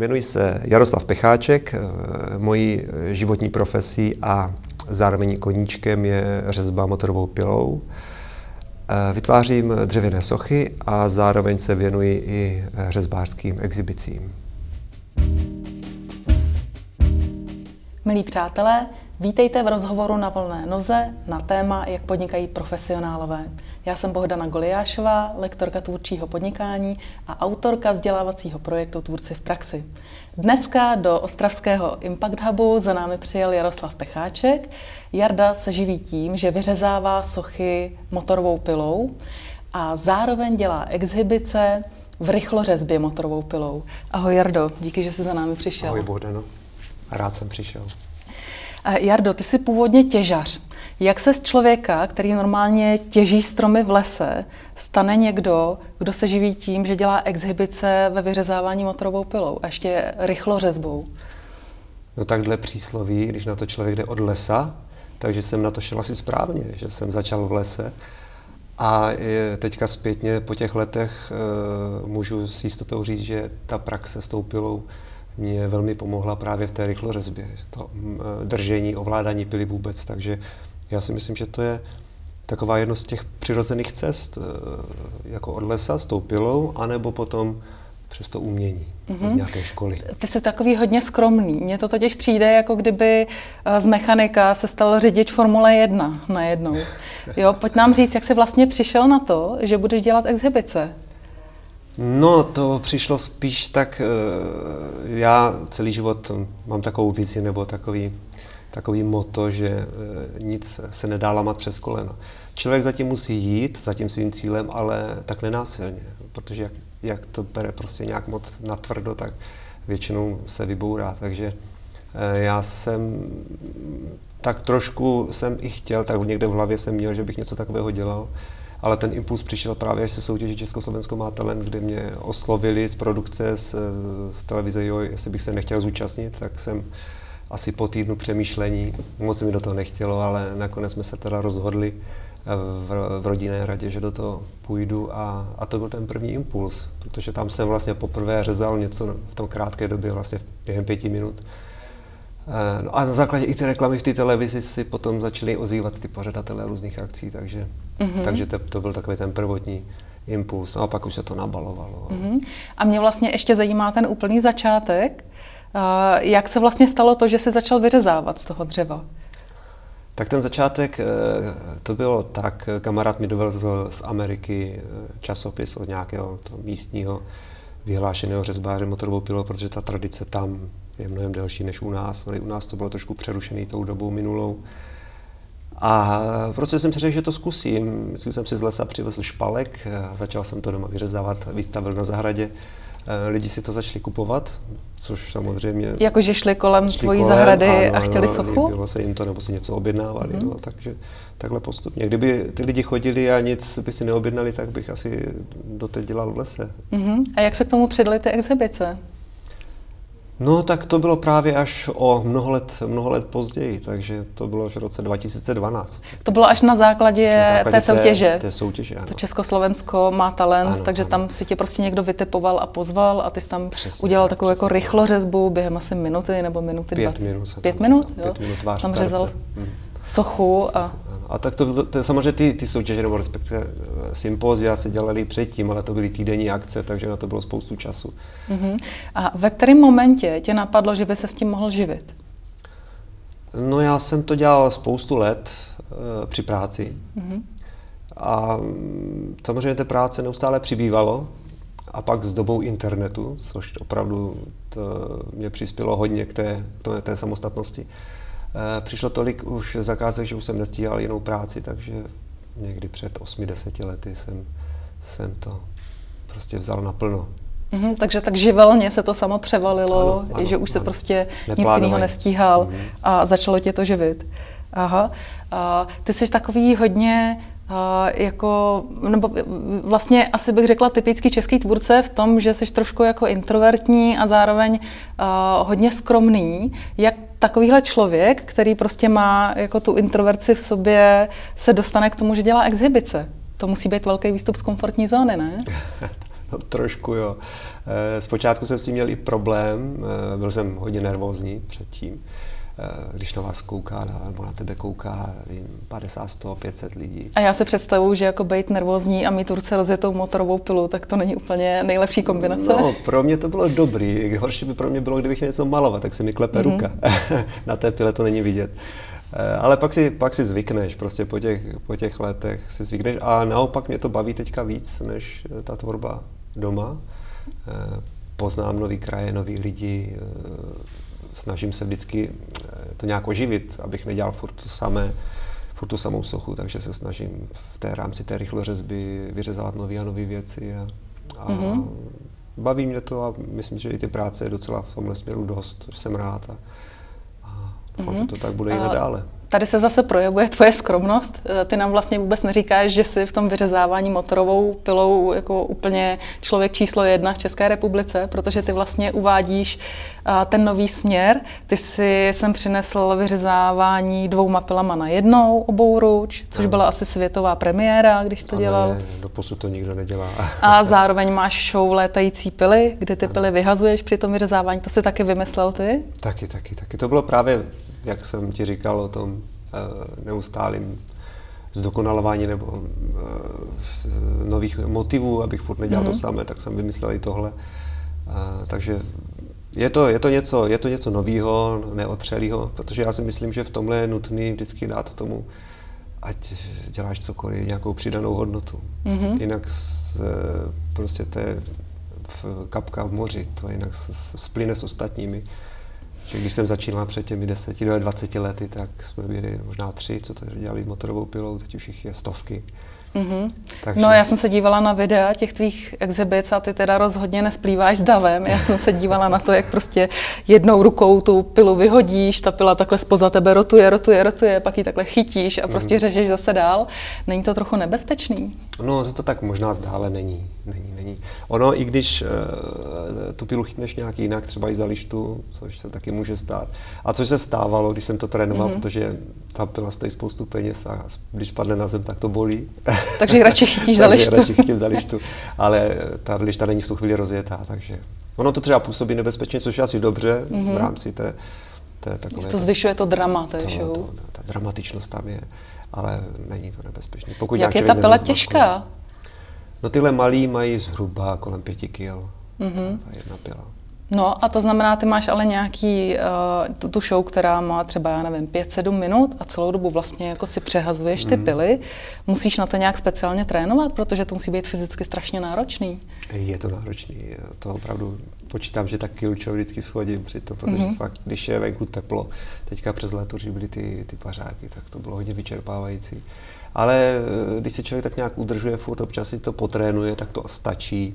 Jmenuji se Jaroslav Pecháček, mojí životní profesí a zároveň koníčkem je řezba motorovou pilou. Vytvářím dřevěné sochy a zároveň se věnuji i řezbářským exhibicím. Milí přátelé, vítejte v rozhovoru na volné noze na téma, jak podnikají profesionálové. Já jsem Bohdana Goliášová, lektorka tvůrčího podnikání a autorka vzdělávacího projektu Tvůrci v praxi. Dneska do ostravského Impact Hubu za námi přijel Jaroslav Pecháček. Jarda se živí tím, že vyřezává sochy motorovou pilou a zároveň dělá exhibice v rychlořezbě motorovou pilou. Ahoj Jardo, díky, že jsi za námi přišel. Ahoj Bohdano, rád jsem přišel. Jardo, ty jsi původně těžař. Jak se z člověka, který normálně těží stromy v lese, stane někdo, kdo se živí tím, že dělá exhibice ve vyřezávání motorovou pilou a ještě rychlořezbou? No takhle přísloví, když na to člověk jde od lesa, takže jsem na to šel asi správně, že jsem začal v lese. A teďka zpětně po těch letech e, můžu s jistotou říct, že ta praxe s tou pilou mě velmi pomohla právě v té rychlořezbě. To e, držení, ovládání pily vůbec, takže já si myslím, že to je taková jedno z těch přirozených cest, e, jako od lesa s tou pilou, anebo potom přes to umění mm-hmm. z nějaké školy. Ty jsi takový hodně skromný. Mně to totiž přijde, jako kdyby z mechanika se stal řidič Formule 1 najednou. Jo, pojď nám říct, jak jsi vlastně přišel na to, že budeš dělat exhibice. No, to přišlo spíš tak, já celý život mám takovou vizi nebo takový, takový moto, že nic se nedá lamat přes koleno. Člověk zatím musí jít, za tím svým cílem, ale tak nenásilně, protože jak, jak to bere prostě nějak moc natvrdo, tak většinou se vybourá. Takže já jsem tak trošku jsem i chtěl, tak někde v hlavě jsem měl, že bych něco takového dělal, ale ten impuls přišel právě až se soutěže Československo má talent, kde mě oslovili z produkce, z, z televize, jo, jestli bych se nechtěl zúčastnit, tak jsem asi po týdnu přemýšlení, moc mi do toho nechtělo, ale nakonec jsme se teda rozhodli v, v rodinné radě, že do toho půjdu. A, a to byl ten první impuls, protože tam jsem vlastně poprvé řezal něco v tom krátké době, vlastně během pěti minut. Eh, no a na základě i ty reklamy v té televizi si potom začali ozývat ty pořadatelé různých akcí, takže, mm-hmm. takže to, to byl takový ten prvotní impuls. No a pak už se to nabalovalo. Mm-hmm. A mě vlastně ještě zajímá ten úplný začátek. Uh, jak se vlastně stalo to, že jsi začal vyřezávat z toho dřeva? Tak ten začátek, eh, to bylo tak, kamarád mi dovezl z Ameriky časopis od nějakého místního vyhlášeného řezbáře motorovou pilou, protože ta tradice tam je mnohem delší než u nás. U nás to bylo trošku přerušený tou dobou minulou. A prostě jsem si řekl, že to zkusím. Vždycky jsem si z lesa přivezl špalek, začal jsem to doma vyřezávat, vystavil na zahradě. Lidi si to začali kupovat, což samozřejmě... Jakože šli kolem šli tvojí kolem, zahrady ano, a chtěli sochu? Bylo se jim to, nebo si něco objednávali. Mm-hmm. No, takže takhle postupně. Kdyby ty lidi chodili a nic by si neobjednali, tak bych asi doteď dělal v lese. Mm-hmm. A jak se k tomu přidaly ty exhibice? No tak to bylo právě až o mnoho let, mnoho let později, takže to bylo až v roce 2012. To bylo až na základě, na základě té soutěže. Té, té soutěže ano. To Československo má talent, ano, takže ano. tam si tě prostě někdo vytipoval a pozval a ty jsi tam přesně udělal tak, takovou jako rychlořezbu během asi minuty nebo minuty Pět 20. minut. Pět minut, jo? Pět minut váš tam řezal hmm. sochu a a tak to, to samozřejmě ty, ty soutěže, nebo respektive eh, sympózia se dělaly předtím, ale to byly týdenní akce, takže na to bylo spoustu času. Uh-huh. A ve kterém momentě tě napadlo, že by se s tím mohl živit? No já jsem to dělal spoustu let e, při práci. Uh-huh. A mm, samozřejmě té práce neustále přibývalo. A pak s dobou internetu, což opravdu to mě přispělo hodně k té, k té, samostatnosti, přišlo tolik už zakázek, že už jsem nestíhal jinou práci, takže někdy před 8-10 lety jsem, jsem to prostě vzal naplno. Mm-hmm, takže tak živelně se to samo převalilo, ano, ano, že už ano. se prostě nic jiného nestíhal mm-hmm. a začalo tě to živit. Aha. A ty jsi takový hodně jako, nebo vlastně asi bych řekla typický český tvůrce v tom, že jsi trošku jako introvertní a zároveň uh, hodně skromný. Jak takovýhle člověk, který prostě má jako tu introverci v sobě, se dostane k tomu, že dělá exhibice? To musí být velký výstup z komfortní zóny, ne? no, trošku jo. Eh, Zpočátku jsem s tím měl i problém, eh, byl jsem hodně nervózní předtím, když na vás kouká, nebo na tebe kouká, vím, 50, 100, 500 lidí. A já si představuju, že jako být nervózní a mít ruce rozjetou motorovou pilu, tak to není úplně nejlepší kombinace. No, pro mě to bylo dobrý. Horší by pro mě bylo, kdybych něco malovat, tak se mi klepe mm-hmm. ruka. na té pile to není vidět. Eh, Ale pak si, pak si zvykneš, prostě po těch, po těch letech si zvykneš a naopak mě to baví teďka víc, než eh, ta tvorba doma. Eh, Poznám nový kraje, nový lidi, eh, snažím se vždycky eh, to nějak oživit, abych nedělal furt to samé, furt tu samou sochu, takže se snažím v té rámci té rychlořezby vyřezovat nové a nové věci a, a mm-hmm. baví mě to a myslím, že i ty práce je docela v tomhle směru dost, jsem rád a, a doufám, mm-hmm. že to tak bude i nadále. Tady se zase projevuje tvoje skromnost. Eh, Ty nám vlastně vůbec neříkáš, že jsi v tom vyřezávání motorovou pilou jako úplně člověk číslo jedna v České republice, protože ty vlastně uvádíš eh, ten nový směr. Ty si sem přinesl vyřezávání dvouma pilama na jednou obouruč, což byla asi světová premiéra, když to dělal. Ale doposud to nikdo nedělá. A zároveň máš show létající pily, kde ty pily vyhazuješ při tom vyřezávání. To si taky vymyslel ty? Taky, taky, taky. To bylo právě, jak jsem ti říkal o tom uh, neustálým zdokonalování nebo uh, nových motivů, abych furt nedělal mm-hmm. to samé, tak jsem vymyslel i tohle. Uh, takže je to, je to něco, je to něco nového, neotřelého, protože já si myslím, že v tomhle je nutný vždycky dát tomu, ať děláš cokoliv, nějakou přidanou hodnotu. Mm-hmm. Jinak z, prostě to je kapka v moři, to jinak splyne s ostatními. Že když jsem začínal před těmi 10 do 20 lety, tak jsme byli možná tři, co to dělali motorovou pilou, teď už jich je stovky. Mm-hmm. Takže... No já jsem se dívala na videa těch tvých exhibic a ty teda rozhodně nesplýváš s davem. Já jsem se dívala na to, jak prostě jednou rukou tu pilu vyhodíš, ta pila takhle spoza tebe rotuje, rotuje, rotuje, pak ji takhle chytíš a prostě mm-hmm. řežeš zase dál. Není to trochu nebezpečný? No to tak možná zdále není. není, není. Ono, i když uh, tu pilu chytneš nějak jinak, třeba i za lištu, což se taky může stát. A což se stávalo, když jsem to trénoval, mm-hmm. protože ta pila stojí spoustu peněz a když spadne na zem, tak to bolí. Takže radši chytíš za lištu. radši chytím za lištu, ale ta lišta není v tu chvíli rozjetá, takže ono to třeba působí nebezpečně, což je asi dobře mm-hmm. v rámci té, té takové... To zvyšuje to drama té to, show. To, ta, ta dramatičnost tam je, ale není to nebezpečné. Pokud Jak je ta pila těžká? No tyhle malí mají zhruba kolem pěti kil, mm-hmm. ta, ta jedna pila. No a to znamená, ty máš ale nějaký, uh, tu, tu show, která má třeba, já nevím, 5-7 minut a celou dobu vlastně jako si přehazuješ ty mm. pily. Musíš na to nějak speciálně trénovat, protože to musí být fyzicky strašně náročný. Je to náročný, to opravdu počítám, že tak kilčo vždycky schodím při tom, protože mm-hmm. fakt, když je venku teplo, teďka přes léto, byly ty, ty pařáky, tak to bylo hodně vyčerpávající. Ale eh, když se člověk tak nějak udržuje furt, občas si to potrénuje, tak to stačí.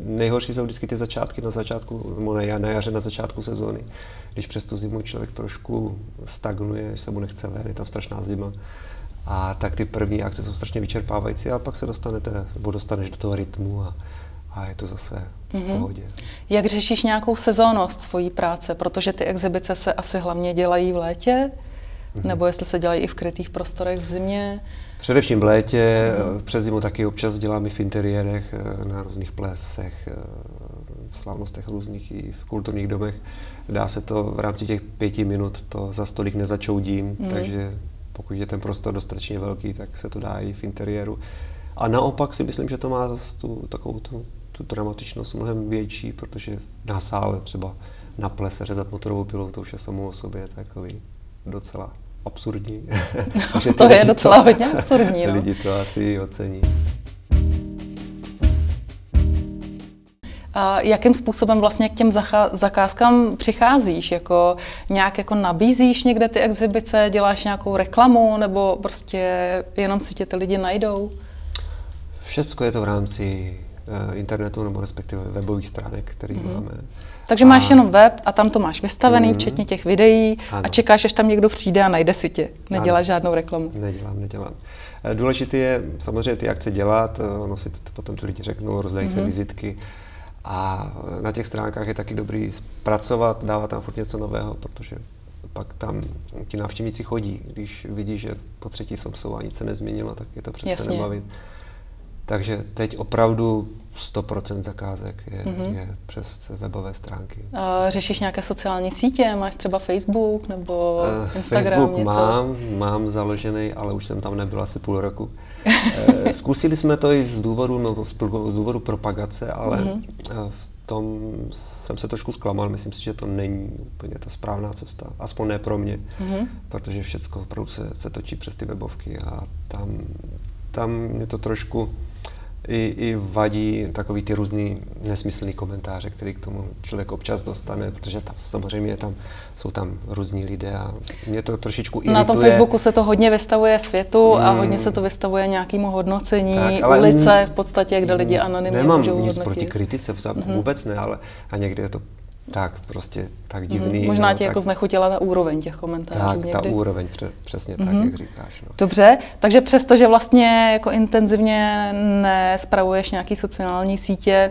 Nejhorší jsou vždycky ty začátky na začátku, nebo na, na jaře na začátku sezóny, když přes tu zimu člověk trošku stagnuje, že se mu nechce ven, je tam strašná zima. A tak ty první akce jsou strašně vyčerpávající, ale pak se dostanete, nebo dostaneš do toho rytmu a, a je to zase mm-hmm. v pohodě. Jak řešíš nějakou sezónnost svojí práce? Protože ty exibice se asi hlavně dělají v létě, mm-hmm. nebo jestli se dělají i v krytých prostorech v zimě? Především v létě, mm. přes zimu taky občas dělám i v interiérech, na různých plesech, v slavnostech různých i v kulturních domech. Dá se to v rámci těch pěti minut, to za stolik nezačoudím, mm. takže pokud je ten prostor dostatečně velký, tak se to dá i v interiéru. A naopak si myslím, že to má zase tu, takovou tu, tu dramatičnost mnohem větší, protože na sále třeba na plese řezat motorovou pilou, to už je samo o sobě takový docela absurdní. to, to je docela to, hodně absurdní. No. Lidi to asi ocení. A jakým způsobem vlastně k těm zakázkám přicházíš? Jako nějak jako nabízíš někde ty exhibice, děláš nějakou reklamu, nebo prostě jenom si tě ty lidi najdou? Všecko je to v rámci uh, internetu nebo respektive webových stránek, které mm. máme. Takže máš a... jenom web a tam to máš vystavený, mm. včetně těch videí ano. a čekáš, až tam někdo přijde a najde si tě. Neděláš ano. žádnou reklamu. Nedělám, nedělám. Důležité je samozřejmě ty akce dělat, ono si to potom ty lidi řeknou, rozdají mm-hmm. se vizitky a na těch stránkách je taky dobrý pracovat, dávat tam furt něco nového, protože pak tam ti návštěvníci chodí. Když vidí, že po třetí jsou a nic se nezměnilo, tak je to přestane bavit. Takže teď opravdu 100% zakázek je, mm-hmm. je přes webové stránky. A řešíš nějaké sociální sítě? Máš třeba Facebook nebo uh, Instagram? Facebook něco? mám, mám založený, ale už jsem tam nebyl asi půl roku. uh, zkusili jsme to i z důvodu, no, z důvodu propagace, ale mm-hmm. v tom jsem se trošku zklamal. Myslím si, že to není úplně ta správná cesta. Aspoň ne pro mě, mm-hmm. protože všechno opravdu se, se točí přes ty webovky a tam, tam mě to trošku i, i vadí takový ty různý nesmyslný komentáře, který k tomu člověk občas dostane, protože tam samozřejmě tam, jsou tam různí lidé a mě to trošičku irituje. Na tom Facebooku se to hodně vystavuje světu a mm. hodně se to vystavuje nějakému hodnocení tak, ale ulice v podstatě, kde lidi anonymně Nemám nic hodnotit. proti kritice, vůbec ne, ale a někdy je to tak prostě tak divný. Mm, možná no, tě tak, jako znechutila ta úroveň těch komentářů Tak, někdy. ta úroveň, pře, přesně mm-hmm. tak, jak říkáš. No. Dobře, takže přesto, že vlastně jako intenzivně nespravuješ nějaký sociální sítě,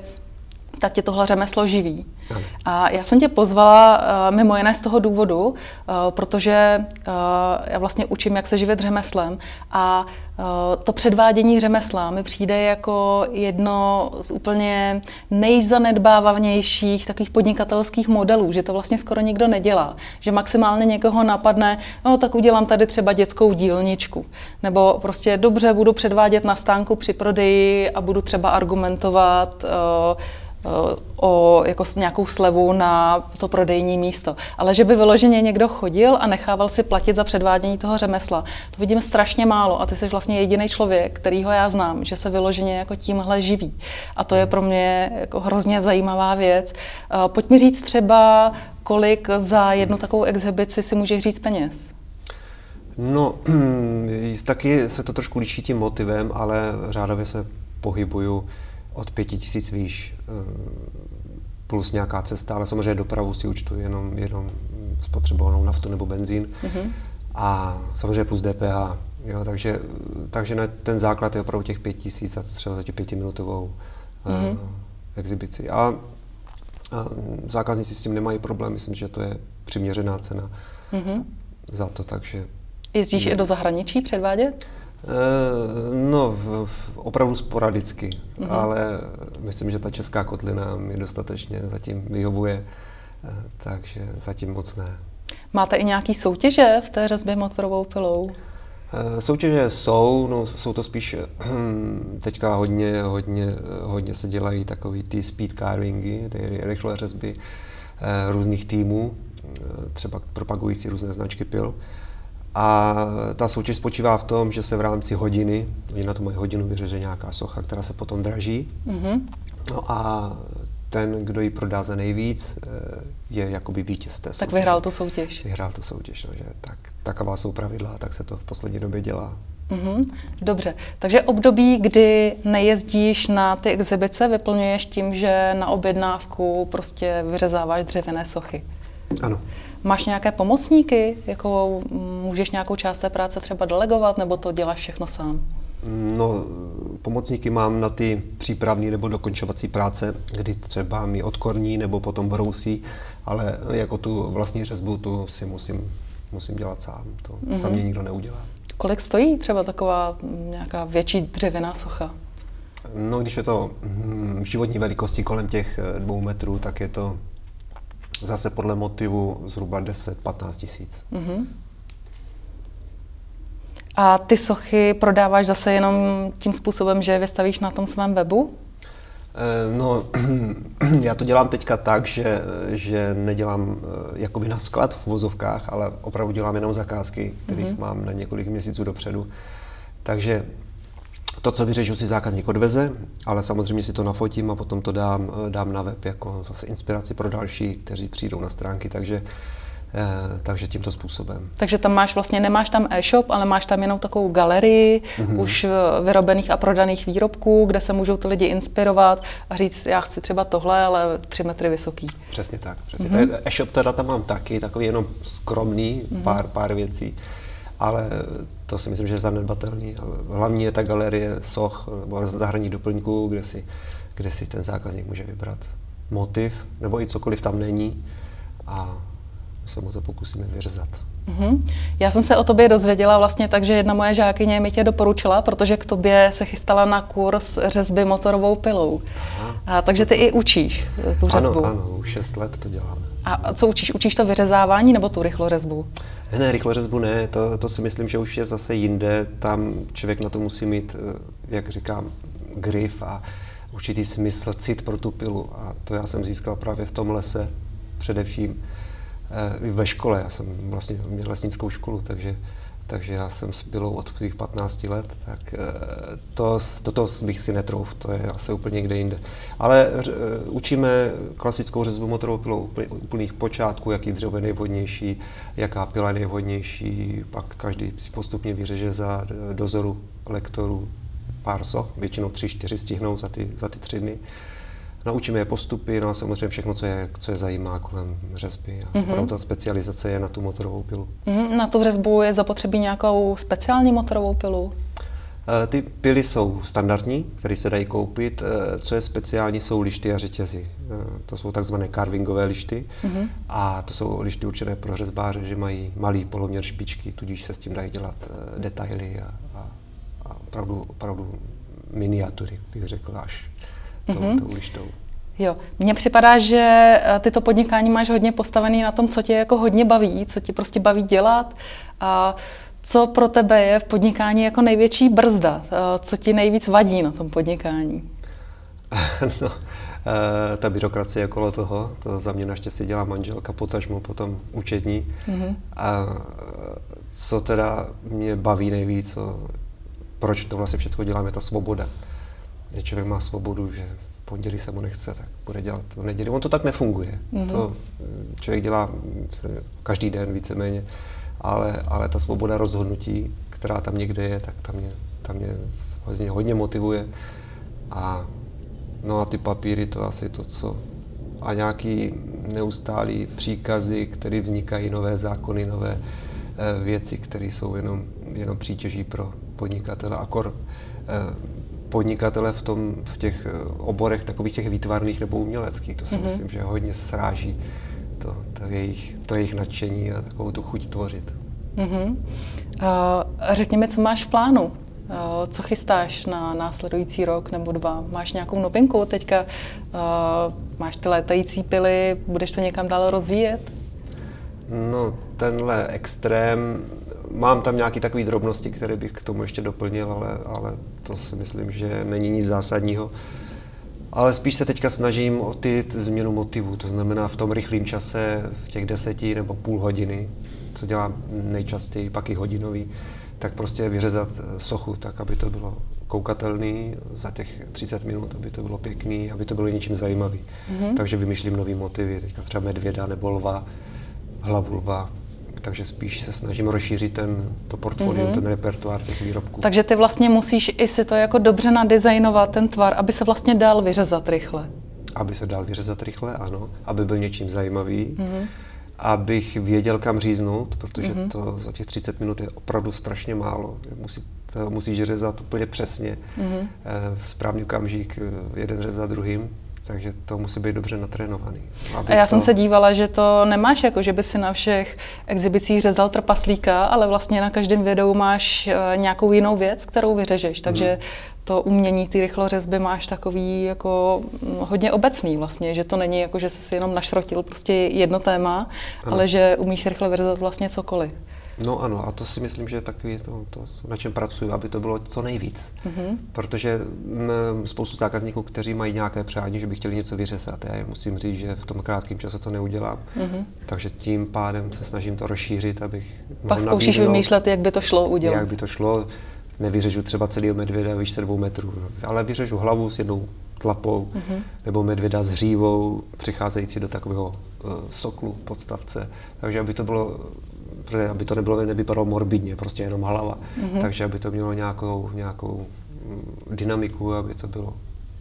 tak tě tohle řemeslo živí. Ano. A já jsem tě pozvala uh, mimo jiné z toho důvodu, uh, protože uh, já vlastně učím, jak se živit řemeslem a to předvádění řemesla mi přijde jako jedno z úplně nejzanedbávanějších takových podnikatelských modelů, že to vlastně skoro nikdo nedělá. Že maximálně někoho napadne, no tak udělám tady třeba dětskou dílničku. Nebo prostě dobře budu předvádět na stánku při prodeji a budu třeba argumentovat uh, o jako nějakou slevu na to prodejní místo. Ale že by vyloženě někdo chodil a nechával si platit za předvádění toho řemesla, to vidím strašně málo a ty jsi vlastně jediný člověk, kterýho já znám, že se vyloženě jako tímhle živí. A to je pro mě jako hrozně zajímavá věc. Pojď mi říct třeba, kolik za jednu takovou exhibici si může říct peněz? No, taky se to trošku liší tím motivem, ale řádově se pohybuju od pěti tisíc výš eh, plus nějaká cesta, ale samozřejmě dopravu si účtuji jenom, jenom spotřebovanou naftu nebo benzín. Mm-hmm. A samozřejmě plus DPH. Jo, takže, takže na ten základ je opravdu těch pět tisíc a to třeba za tě pětiminutovou mm-hmm. uh, exibici. A, a zákazníci s tím nemají problém, myslím, že to je přiměřená cena mm-hmm. za to, takže... Jezdíš i do zahraničí předvádět? Eh, no, opravdu sporadicky, mm-hmm. ale myslím, že ta česká kotlina mi dostatečně zatím vyhovuje, eh, takže zatím moc ne. Máte i nějaký soutěže v té řezbě motorovou pilou? Eh, soutěže jsou, no, jsou to spíš teďka hodně, hodně, hodně se dělají takový ty speed carvingy, ty rychlé řezby různých týmů, třeba propagující různé značky pil. A ta soutěž spočívá v tom, že se v rámci hodiny, oni na to mají hodinu, vyřeže nějaká socha, která se potom draží. Mm-hmm. No a ten, kdo ji prodá za nejvíc, eh, je jakoby vítěz té soutěže. Tak vyhrál tu soutěž. Vyhrál tu soutěž, no, že tak, taková jsou pravidla, tak se to v poslední době dělá. Mm-hmm. Dobře, takže období, kdy nejezdíš na ty exibice, vyplňuješ tím, že na objednávku prostě vyřezáváš dřevěné sochy. Ano. Máš nějaké pomocníky? Jako můžeš nějakou část té práce třeba delegovat, nebo to děláš všechno sám? No, pomocníky mám na ty přípravné nebo dokončovací práce, kdy třeba mi odkorní nebo potom brousí, ale jako tu vlastní řezbu tu si musím, musím dělat sám. To mm-hmm. za mě nikdo neudělá. Kolik stojí třeba taková nějaká větší dřevěná socha? No, když je to v životní velikosti kolem těch dvou metrů, tak je to Zase podle motivu zhruba 10-15 tisíc. Mm-hmm. A ty sochy prodáváš zase jenom tím způsobem, že je vystavíš na tom svém webu? Eh, no, já to dělám teďka tak, že, že nedělám eh, jakoby na sklad v vozovkách, ale opravdu dělám jenom zakázky, kterých mm-hmm. mám na několik měsíců dopředu. Takže to, co vyřežu, si zákazník odveze, ale samozřejmě si to nafotím a potom to dám, dám na web jako zase inspiraci pro další, kteří přijdou na stránky, takže eh, takže tímto způsobem. Takže tam máš vlastně, nemáš tam e-shop, ale máš tam jenom takovou galerii mm-hmm. už vyrobených a prodaných výrobků, kde se můžou ty lidi inspirovat a říct, já chci třeba tohle, ale tři metry vysoký. Přesně tak. Přesně. Mm-hmm. E-shop teda tam mám taky, takový jenom skromný, mm-hmm. pár, pár věcí ale to si myslím, že je zanedbatelný. Hlavní je ta galerie soch nebo zahraničních doplňků, kde si, kde si ten zákazník může vybrat motiv, nebo i cokoliv tam není a se mu to pokusíme vyřezat. Mhm. Já jsem se o tobě dozvěděla vlastně tak, že jedna moje žákyně mi tě doporučila, protože k tobě se chystala na kurz řezby motorovou pilou. Aha. A, takže ty i učíš eh, tu řezbu. Ano, ano, už 6 let to děláme. A co učíš? Učíš to vyřezávání nebo tu rychlořezbu? Ne, ne, rychlořezbu ne, to, to si myslím, že už je zase jinde. Tam člověk na to musí mít, eh, jak říkám, grif a určitý smysl, cit pro tu pilu. A to já jsem získal právě v tom lese, především eh, ve škole. Já jsem vlastně měl lesnickou školu, takže, takže já jsem s pilou od svých 15 let, tak eh, to, do toho bych si netrouf, to je asi úplně někde jinde. Ale eh, učíme klasickou řezbu motorovou pilou úpl- úplných počátků, jaký dřevo je nejvhodnější, jaká pila je nejvhodnější, pak každý si postupně vyřeže za eh, dozoru lektorů pár soch, většinou tři, čtyři stihnou za ty, za ty tři dny. Naučíme je postupy, no a samozřejmě všechno, co je, co je zajímá kolem řezby. A mm-hmm. opravdu ta specializace je na tu motorovou pilu. Mhm. Na tu řezbu je zapotřebí nějakou speciální motorovou pilu? Eh, Ty pily jsou standardní, které se dají koupit. Eh, Co je speciální, jsou lišty a řetězy. Eh, To jsou takzvané carvingové lišty. Mm-hmm. A to jsou lišty určené pro řezbáře, že mají malý poloměr špičky, tudíž se s tím dají dělat detaily a, a, a opravdu, opravdu miniatury, bych řekl, až mm-hmm. tou lištou. Jo, mně připadá, že eh, ty to podnikání máš hodně postavený na tom, co tě jako hodně baví, co tě prostě baví dělat a co pro tebe je v podnikání jako největší brzda, eh, co ti nejvíc vadí na tom podnikání. no, eh, ta byrokracie okolo toho, to za mě naštěstí dělá manželka, potažmo potom účetní. Mm-hmm. A co teda mě baví nejvíc, co, proč to vlastně všechno dělám, je ta svoboda. Že člověk má svobodu, že v pondělí se mu nechce, tak bude dělat v neděli. On to tak nefunguje. Mm-hmm. To eh, člověk dělá mm, se- každý den víceméně, ale, ale ta svoboda rozhodnutí, která tam někde je, tak tam mě, tam mě hodně, hodně motivuje. A no a ty papíry, to asi to, co... A nějaký neustálý příkazy, které vznikají, nové zákony, nové eh, věci, které jsou jenom, jenom přítěží pro podnikatele. Akor eh, podnikatele v, tom, v těch eh, oborech takových těch výtvarných nebo uměleckých, to si mm-hmm. myslím, že hodně sráží to, to, jejich, to jejich nadšení a takovou tu chuť tvořit. Uh-huh. A řekni mi, co máš v plánu? A Co chystáš na následující rok nebo dva? Máš nějakou novinku teďka? Máš ty létající pily? Budeš to někam dál rozvíjet? No, tenhle extrém, mám tam nějaké takové drobnosti, které bych k tomu ještě doplnil, ale, ale to si myslím, že není nic zásadního. Ale spíš se teďka snažím o ty změnu motivu, to znamená v tom rychlém čase, v těch deseti nebo půl hodiny, co dělám nejčastěji, pak i hodinový, tak prostě vyřezat sochu tak, aby to bylo koukatelný za těch 30 minut, aby to bylo pěkný, aby to bylo něčím zajímavý. Mm-hmm. Takže vymýšlím nový motivy, teďka třeba medvěda nebo lva, hlavu lva, takže spíš se snažím rozšířit ten, to portfolio, mm-hmm. ten repertoár těch výrobků. Takže ty vlastně musíš i si to jako dobře nadizajnovat, ten tvar, aby se vlastně dal vyřezat rychle. Aby se dal vyřezat rychle, ano, aby byl něčím zajímavý, mm-hmm. abych věděl, kam říznout, protože mm-hmm. to za těch 30 minut je opravdu strašně málo. Musí, to musíš řezat úplně přesně, mm-hmm. v správný okamžik, eh, jeden řez za druhým, takže to musí být dobře natrénovaný. Aby A já to... jsem se dívala, že to nemáš jako, že by si na všech exhibicích řezal trpaslíka, ale vlastně na každém videu máš eh, nějakou jinou věc, kterou vyřežeš. Takže to umění ty rychlořezby máš takový jako hodně obecný vlastně, že to není jako, že jsi si jenom našrotil prostě jedno téma, Ano. ale že umíš rychle vyřezat vlastně cokoliv. No ano, a to si myslím, že je takový to, to na čem pracuji, aby to bylo co nejvíc. Mm-hmm. Protože m, spoustu zákazníků, kteří mají nějaké přání, že by chtěli něco vyřezat, já jim musím říct, že v tom krátkém čase to neudělám. Mm-hmm. Takže tím pádem se snažím to rozšířit, abych Pak zkoušíš vymýšlet, jak by to šlo udělat. jak by to šlo. Nevyřežu třeba celého medvěda výšce dvou metrů, no. ale vyřežu hlavu s jednou tlapou, mm-hmm. nebo medvěda s hřívou, přicházející do takového uh, soklu, podstavce. Takže aby to bylo protože aby to nebylo, nevypadalo morbidně, prostě jenom hlava. Mm-hmm. Takže aby to mělo nějakou, nějakou mm, dynamiku, aby to bylo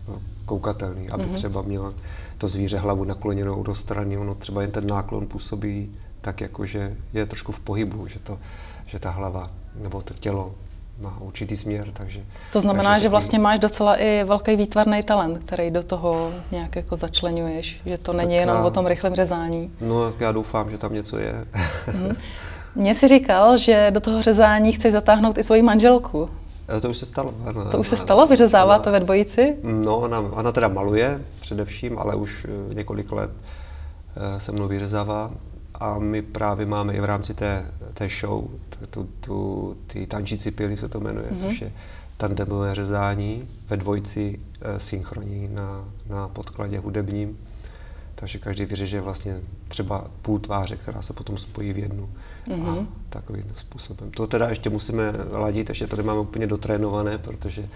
no, koukatelný, aby mm-hmm. třeba mělo to zvíře hlavu nakloněnou do strany, ono třeba jen ten náklon působí tak, jako že je trošku v pohybu, že, to, že ta hlava nebo to tělo má určitý směr, takže... To znamená, takže že vlastně máš docela i velký výtvarný talent, který do toho nějak jako začlenuješ, že to není Tak jenom já- o tom rychlém řezání. No, já doufám, že tam něco je. Mně si říkal, že do toho řezání chceš zatáhnout i svoji manželku. Eh, to už se stalo. Ano, To už se stalo? Vyřezává ona- to ve dvojici? No, ona, ona teda maluje především, ale už eh, několik let eh, se mnou vyřezává. A my právě máme i v rámci té, té show, tu, tu, ty tančící pily se to jmenuje, mm-hmm. což je tandemové řezání ve dvojici synchronní na, na podkladě hudebním. Takže každý vyřeže vlastně třeba půl tváře, která se potom spojí v jednu. Mm-hmm. A takovým způsobem. To teda ještě musíme ladit, ještě to nemáme úplně dotrénované, protože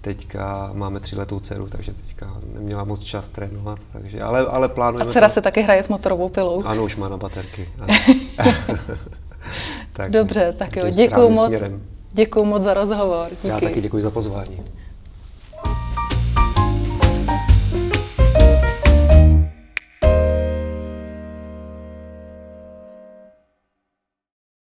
teďka máme tříletou dceru, takže teďka neměla moc čas trénovat, takže, ale, ale A plánujeme dcera to. se taky hraje s motorovou pilou. Ano, už má na baterky. Tak Dobře, tak jo, správným moc. Směrem. Děkuju moc za rozhovor. Díky. Já taky děkuji za pozvání.